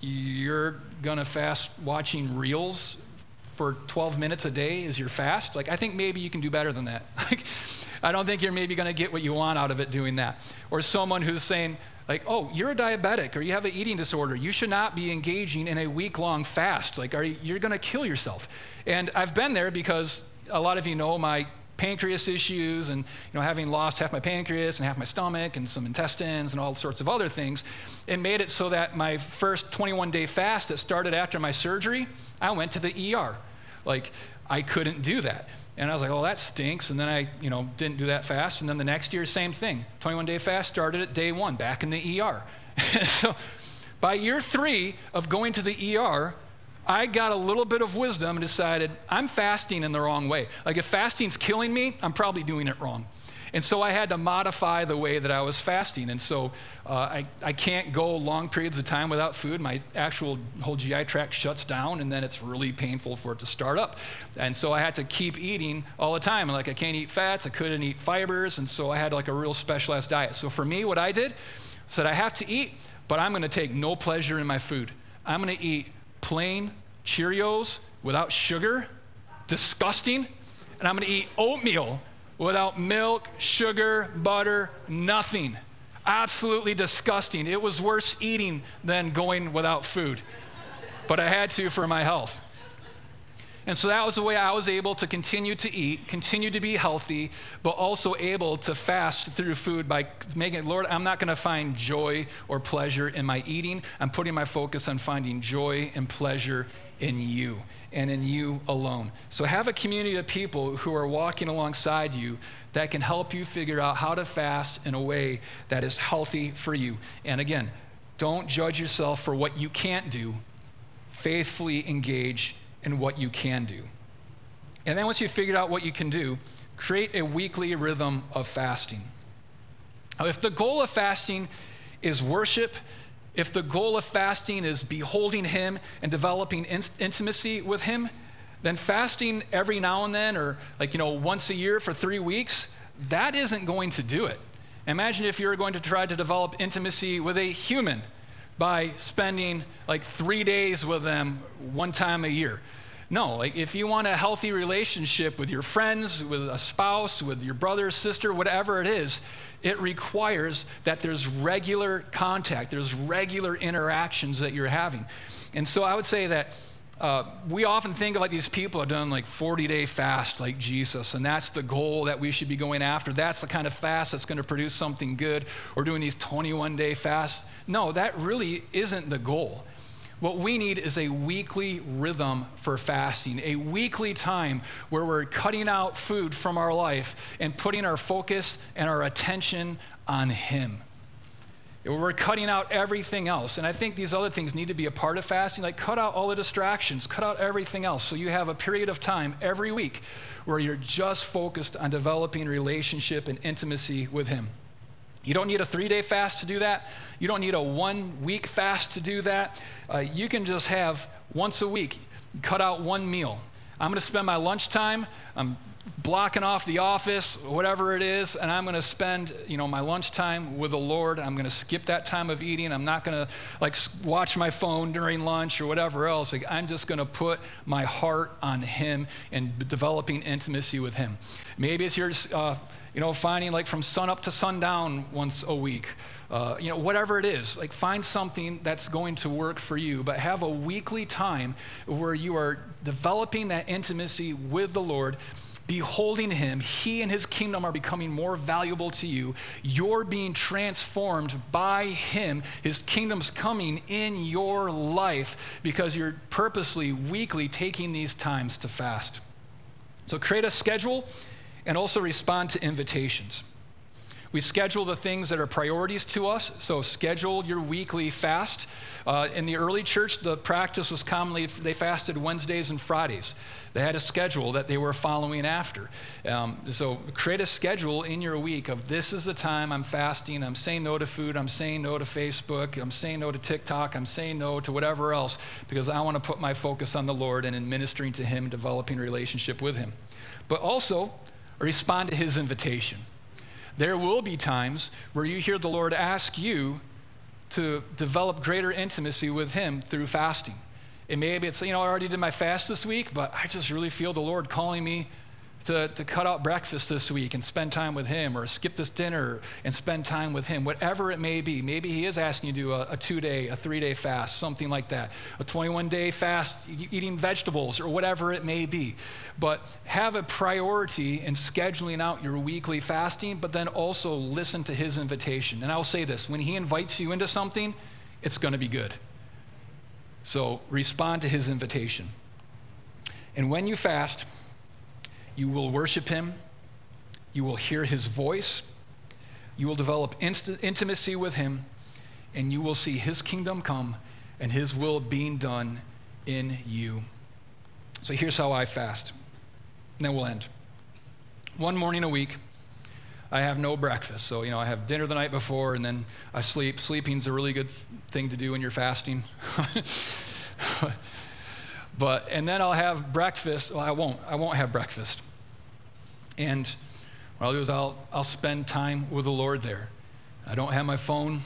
D: you're going to fast watching reels for 12 minutes a day is your fast like i think maybe you can do better than that [LAUGHS] i don't think you're maybe going to get what you want out of it doing that or someone who's saying like, oh, you're a diabetic or you have an eating disorder. You should not be engaging in a week long fast. Like, are you, you're going to kill yourself. And I've been there because a lot of you know my pancreas issues and you know having lost half my pancreas and half my stomach and some intestines and all sorts of other things it made it so that my first 21 day fast that started after my surgery i went to the er like i couldn't do that and I was like, oh, that stinks. And then I, you know, didn't do that fast. And then the next year, same thing. 21 day fast started at day one, back in the ER. [LAUGHS] so by year three of going to the ER, I got a little bit of wisdom and decided I'm fasting in the wrong way. Like if fasting's killing me, I'm probably doing it wrong. And so I had to modify the way that I was fasting. And so uh, I, I can't go long periods of time without food. My actual whole GI tract shuts down, and then it's really painful for it to start up. And so I had to keep eating all the time. Like I can't eat fats, I couldn't eat fibers, and so I had like a real specialized diet. So for me, what I did said I have to eat, but I'm going to take no pleasure in my food. I'm going to eat plain Cheerios without sugar, disgusting, and I'm going to eat oatmeal without milk, sugar, butter, nothing. Absolutely disgusting. It was worse eating than going without food. But I had to for my health. And so that was the way I was able to continue to eat, continue to be healthy, but also able to fast through food by making, Lord, I'm not going to find joy or pleasure in my eating. I'm putting my focus on finding joy and pleasure in you and in you alone. So have a community of people who are walking alongside you that can help you figure out how to fast in a way that is healthy for you. And again, don't judge yourself for what you can't do. Faithfully engage in what you can do. And then once you've figured out what you can do, create a weekly rhythm of fasting. Now, if the goal of fasting is worship, if the goal of fasting is beholding Him and developing in- intimacy with Him, then fasting every now and then, or like, you know, once a year for three weeks, that isn't going to do it. Imagine if you're going to try to develop intimacy with a human by spending like three days with them one time a year. No, like if you want a healthy relationship with your friends, with a spouse, with your brother, sister, whatever it is, it requires that there's regular contact, there's regular interactions that you're having. And so I would say that uh, we often think of like these people have done like 40 day fast like Jesus, and that's the goal that we should be going after. That's the kind of fast that's going to produce something good, or doing these 21 day fasts. No, that really isn't the goal. What we need is a weekly rhythm for fasting, a weekly time where we're cutting out food from our life and putting our focus and our attention on Him. We're cutting out everything else. And I think these other things need to be a part of fasting. Like, cut out all the distractions, cut out everything else. So you have a period of time every week where you're just focused on developing relationship and intimacy with Him. You don't need a three day fast to do that. You don't need a one week fast to do that. Uh, you can just have once a week, cut out one meal. I'm going to spend my lunchtime. I'm blocking off the office, whatever it is, and I'm going to spend, you know, my lunchtime with the Lord. I'm going to skip that time of eating. I'm not going to like watch my phone during lunch or whatever else. Like, I'm just going to put my heart on Him and developing intimacy with Him. Maybe it's your, uh, you know, finding like from sun up to sundown once a week. Uh, you know, whatever it is, like find something that's going to work for you, but have a weekly time where you are developing that intimacy with the Lord beholding him, he and his kingdom are becoming more valuable to you. You're being transformed by him. His kingdom's coming in your life because you're purposely, weekly taking these times to fast. So create a schedule and also respond to invitations. We schedule the things that are priorities to us. So schedule your weekly fast. Uh, in the early church, the practice was commonly they fasted Wednesdays and Fridays. They had a schedule that they were following after. Um, so create a schedule in your week of this is the time I'm fasting. I'm saying no to food. I'm saying no to Facebook. I'm saying no to TikTok. I'm saying no to whatever else because I want to put my focus on the Lord and in ministering to Him, developing a relationship with Him. But also respond to His invitation. There will be times where you hear the Lord ask you to develop greater intimacy with Him through fasting. And maybe it's, you know, I already did my fast this week, but I just really feel the Lord calling me to, to cut out breakfast this week and spend time with Him, or skip this dinner and spend time with Him, whatever it may be. Maybe He is asking you to do a, a two day, a three day fast, something like that, a 21 day fast, eating vegetables, or whatever it may be. But have a priority in scheduling out your weekly fasting, but then also listen to His invitation. And I'll say this when He invites you into something, it's going to be good. So respond to His invitation. And when you fast, you will worship him, you will hear his voice, you will develop inst- intimacy with him, and you will see his kingdom come and his will being done in you. So here's how I fast. And then we'll end. One morning a week, I have no breakfast. So, you know, I have dinner the night before and then I sleep. Sleeping's a really good thing to do when you're fasting. [LAUGHS] but, and then I'll have breakfast. Well, I won't. I won't have breakfast. And what I'll do is I'll, I'll spend time with the Lord there. I don't have my phone.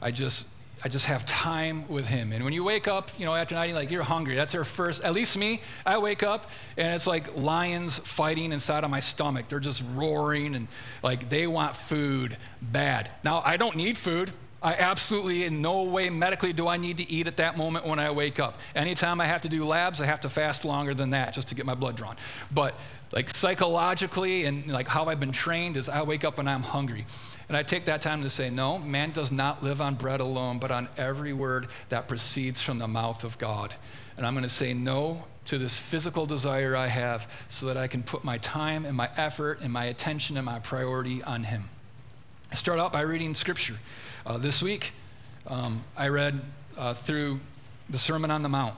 D: I just, I just have time with him. And when you wake up, you know, after night, you're like you're hungry. That's our first, at least me, I wake up and it's like lions fighting inside of my stomach. They're just roaring and like they want food bad. Now, I don't need food. I absolutely, in no way medically, do I need to eat at that moment when I wake up. Anytime I have to do labs, I have to fast longer than that just to get my blood drawn. But like psychologically and like how I've been trained is I wake up and I'm hungry. And I take that time to say, no, man does not live on bread alone, but on every word that proceeds from the mouth of God. And I'm going to say no to this physical desire I have so that I can put my time and my effort and my attention and my priority on Him. I start out by reading scripture. Uh, this week, um, I read uh, through the Sermon on the Mount.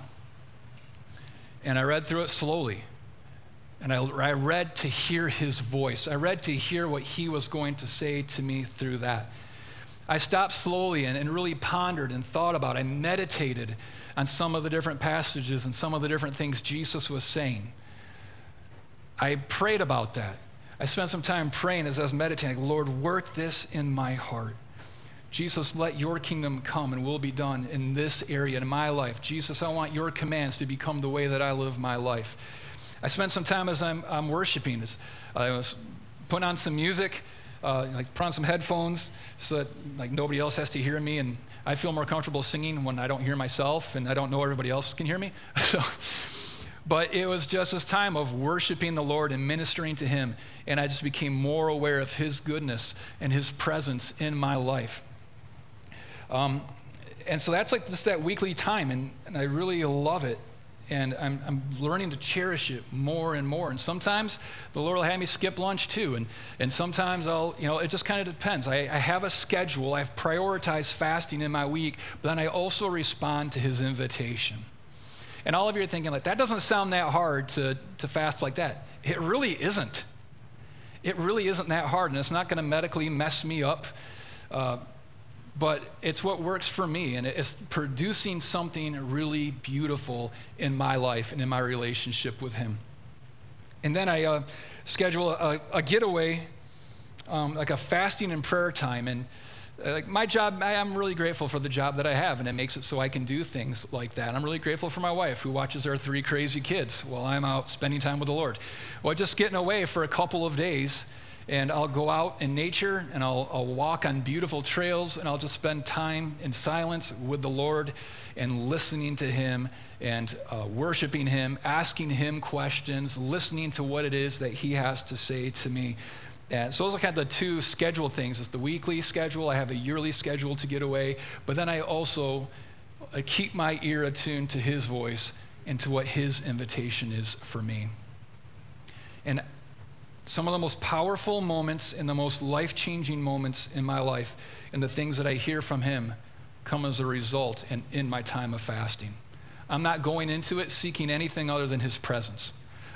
D: And I read through it slowly. And I, I read to hear his voice. I read to hear what he was going to say to me through that. I stopped slowly and, and really pondered and thought about. It. I meditated on some of the different passages and some of the different things Jesus was saying. I prayed about that. I spent some time praying as I was meditating, Lord, work this in my heart. Jesus, let your kingdom come and will be done in this area in my life. Jesus, I want your commands to become the way that I live my life. I spent some time as I'm, I'm worshiping. As I was putting on some music, uh, like put on some headphones so that like nobody else has to hear me, and I feel more comfortable singing when I don't hear myself and I don't know everybody else can hear me. [LAUGHS] so, but it was just this time of worshiping the Lord and ministering to Him, and I just became more aware of His goodness and His presence in my life. Um, and so that's like just that weekly time, and, and I really love it and I'm, I'm, learning to cherish it more and more. And sometimes the Lord will have me skip lunch too. And, and sometimes I'll, you know, it just kind of depends. I, I have a schedule, I've prioritized fasting in my week, but then I also respond to His invitation. And all of you are thinking, like, that doesn't sound that hard to, to fast like that. It really isn't. It really isn't that hard, and it's not going to medically mess me up. Uh, but it's what works for me, and it's producing something really beautiful in my life and in my relationship with Him. And then I uh, schedule a, a getaway, um, like a fasting and prayer time. And uh, like my job, I, am really grateful for the job that I have, and it makes it so I can do things like that. I'm really grateful for my wife who watches our three crazy kids while I'm out spending time with the Lord. Well, just getting away for a couple of days and I'll go out in nature and I'll, I'll, walk on beautiful trails and I'll just spend time in silence with the Lord and listening to Him and uh, worshiping Him, asking Him questions, listening to what it is that He has to say to me. And so those are kind of the two scheduled things. It's the weekly schedule. I have a yearly schedule to get away, but then I also uh, keep my ear attuned to His voice and to what His invitation is for me. And Some of the most powerful moments and the most life changing moments in my life and the things that I hear from Him come as a result and in my time of fasting. I'm not going into it seeking anything other than His presence.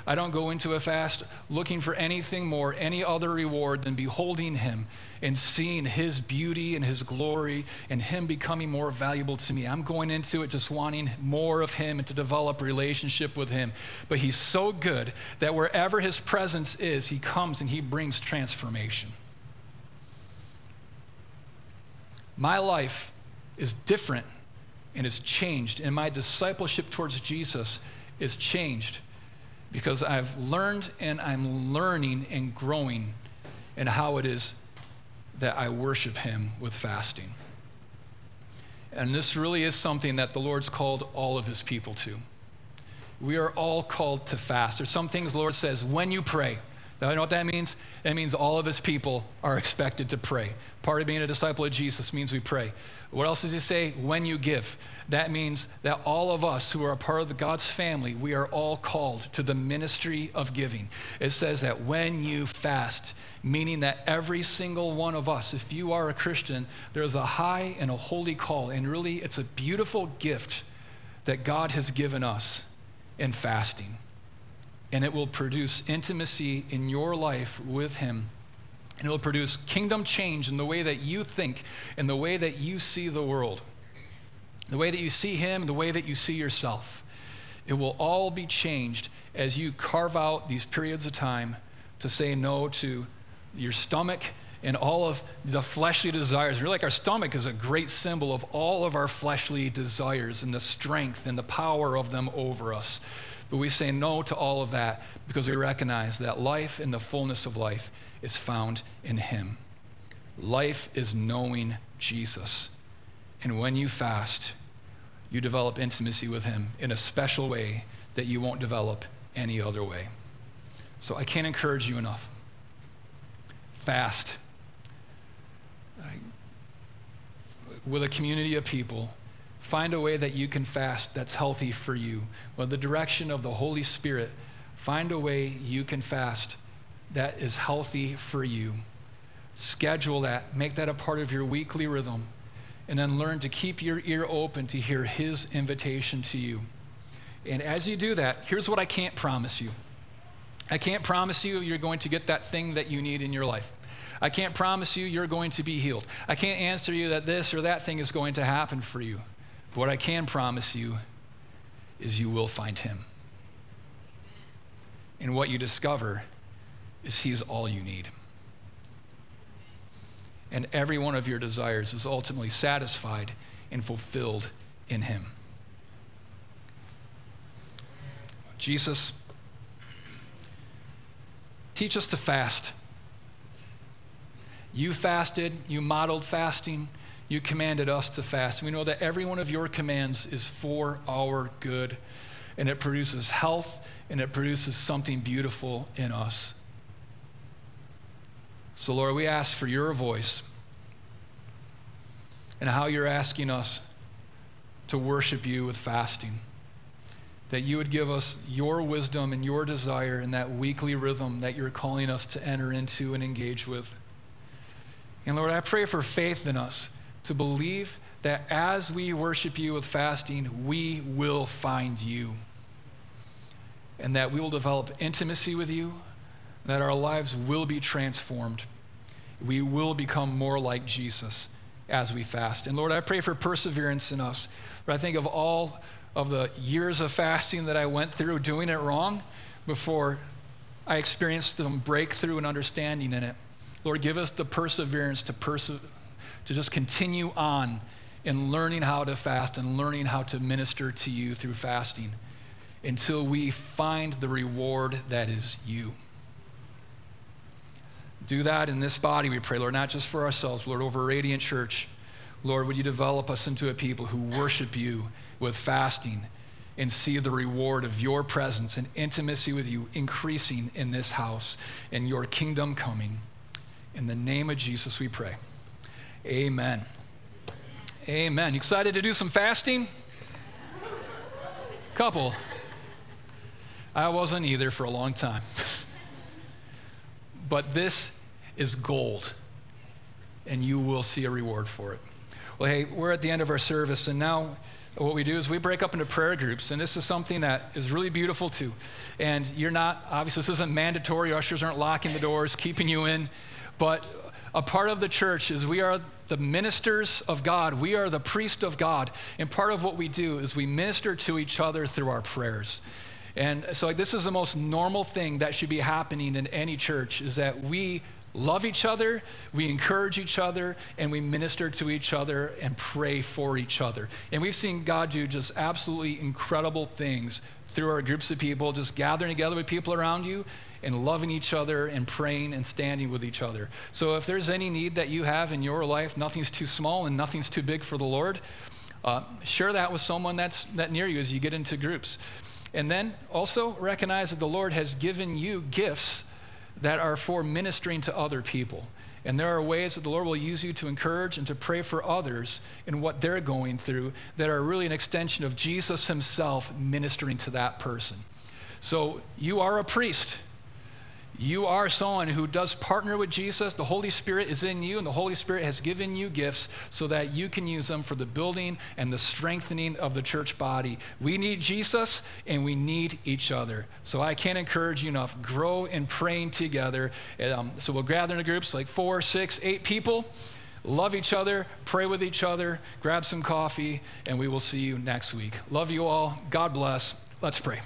D: I don't go into a fast looking for anything more, any other reward than beholding Him and seeing His beauty and His glory and Him becoming more valuable to me. I'm going into it just wanting more of Him and to develop relationship with Him. But He's so good that wherever His presence is, He comes and He brings transformation. My life is different and is changed, and my discipleship towards Jesus is changed because I've learned and I'm learning and growing in how it is that I worship Him with fasting. And this really is something that the Lord's called all of His people to. We are all called to fast. There's some things the Lord says when you pray. Now, you know what that means? It means all of his people are expected to pray. Part of being a disciple of Jesus means we pray. What else does he say? When you give. That means that all of us who are a part of God's family, we are all called to the ministry of giving. It says that when you fast, meaning that every single one of us, if you are a Christian, there's a high and a holy call. And really, it's a beautiful gift that God has given us in fasting and it will produce intimacy in your life with Him. And it will produce kingdom change in the way that you think, in the way that you see the world, the way that you see Him, the way that you see yourself. It will all be changed as you carve out these periods of time to say no to your stomach and all of the fleshly desires. Really, like our stomach is a great symbol of all of our fleshly desires and the strength and the power of them over us. But we say no to all of that because we recognize that life in the fullness of life is found in Him. Life is knowing Jesus. And when you fast, you develop intimacy with Him in a special way that you won't develop any other way. So I can't encourage you enough. Fast. With a community of people Find a way that you can fast that's healthy for you. With the direction of the Holy Spirit, find a way you can fast that is healthy for you. Schedule that, make that a part of your weekly rhythm, and then learn to keep your ear open to hear His invitation to you. And as you do that, here's what I can't promise you I can't promise you you're going to get that thing that you need in your life. I can't promise you you're going to be healed. I can't answer you that this or that thing is going to happen for you. But what I can promise you is you will find him. And what you discover is he's all you need. And every one of your desires is ultimately satisfied and fulfilled in him. Jesus, teach us to fast. You fasted, you modeled fasting you commanded us to fast. We know that every one of your commands is for our good, and it produces health and it produces something beautiful in us. So, Lord, we ask for your voice and how you're asking us to worship you with fasting. That you would give us your wisdom and your desire in that weekly rhythm that you're calling us to enter into and engage with. And Lord, I pray for faith in us to believe that as we worship you with fasting, we will find you. And that we will develop intimacy with you, that our lives will be transformed. We will become more like Jesus as we fast. And Lord, I pray for perseverance in us. But I think of all of the years of fasting that I went through doing it wrong before I experienced some breakthrough and understanding in it. Lord, give us the perseverance to persevere to just continue on in learning how to fast and learning how to minister to you through fasting until we find the reward that is you. Do that in this body, we pray, Lord, not just for ourselves, Lord, over Radiant Church. Lord, would you develop us into a people who worship you with fasting and see the reward of your presence and intimacy with you increasing in this house and your kingdom coming. In the name of Jesus, we pray. Amen. Amen. You excited to do some fasting? Couple. I wasn't either for a long time. [LAUGHS] but this is gold, and you will see a reward for it. Well, hey, we're at the end of our service, and now what we do is we break up into prayer groups, and this is something that is really beautiful too. And you're not, obviously, this isn't mandatory. Ushers aren't locking the doors, keeping you in. But a part of the church is we are the ministers of God. We are the priest of God. And part of what we do is we minister to each other through our prayers. And so like, this is the most normal thing that should be happening in any church is that we love each other, we encourage each other, and we minister to each other and pray for each other. And we've seen God do just absolutely incredible things through our groups of people, just gathering together with people around you and loving each other and praying and standing with each other. So if there's any need that you have in your life, nothing's too small and nothing's too big for the Lord. Uh, share that with someone that's that near you as you get into groups. And then also recognize that the Lord has given you gifts that are for ministering to other people. And there are ways that the Lord will use you to encourage and to pray for others in what they're going through that are really an extension of Jesus Himself ministering to that person. So you are a priest. You are someone who does partner with Jesus. The Holy Spirit is in you, and the Holy Spirit has given you gifts so that you can use them for the building and the strengthening of the church body. We need Jesus, and we need each other. So I can't encourage you enough. Grow in praying together. Um, so we'll gather in groups like four, six, eight people. Love each other, pray with each other, grab some coffee, and we will see you next week. Love you all. God bless. Let's pray.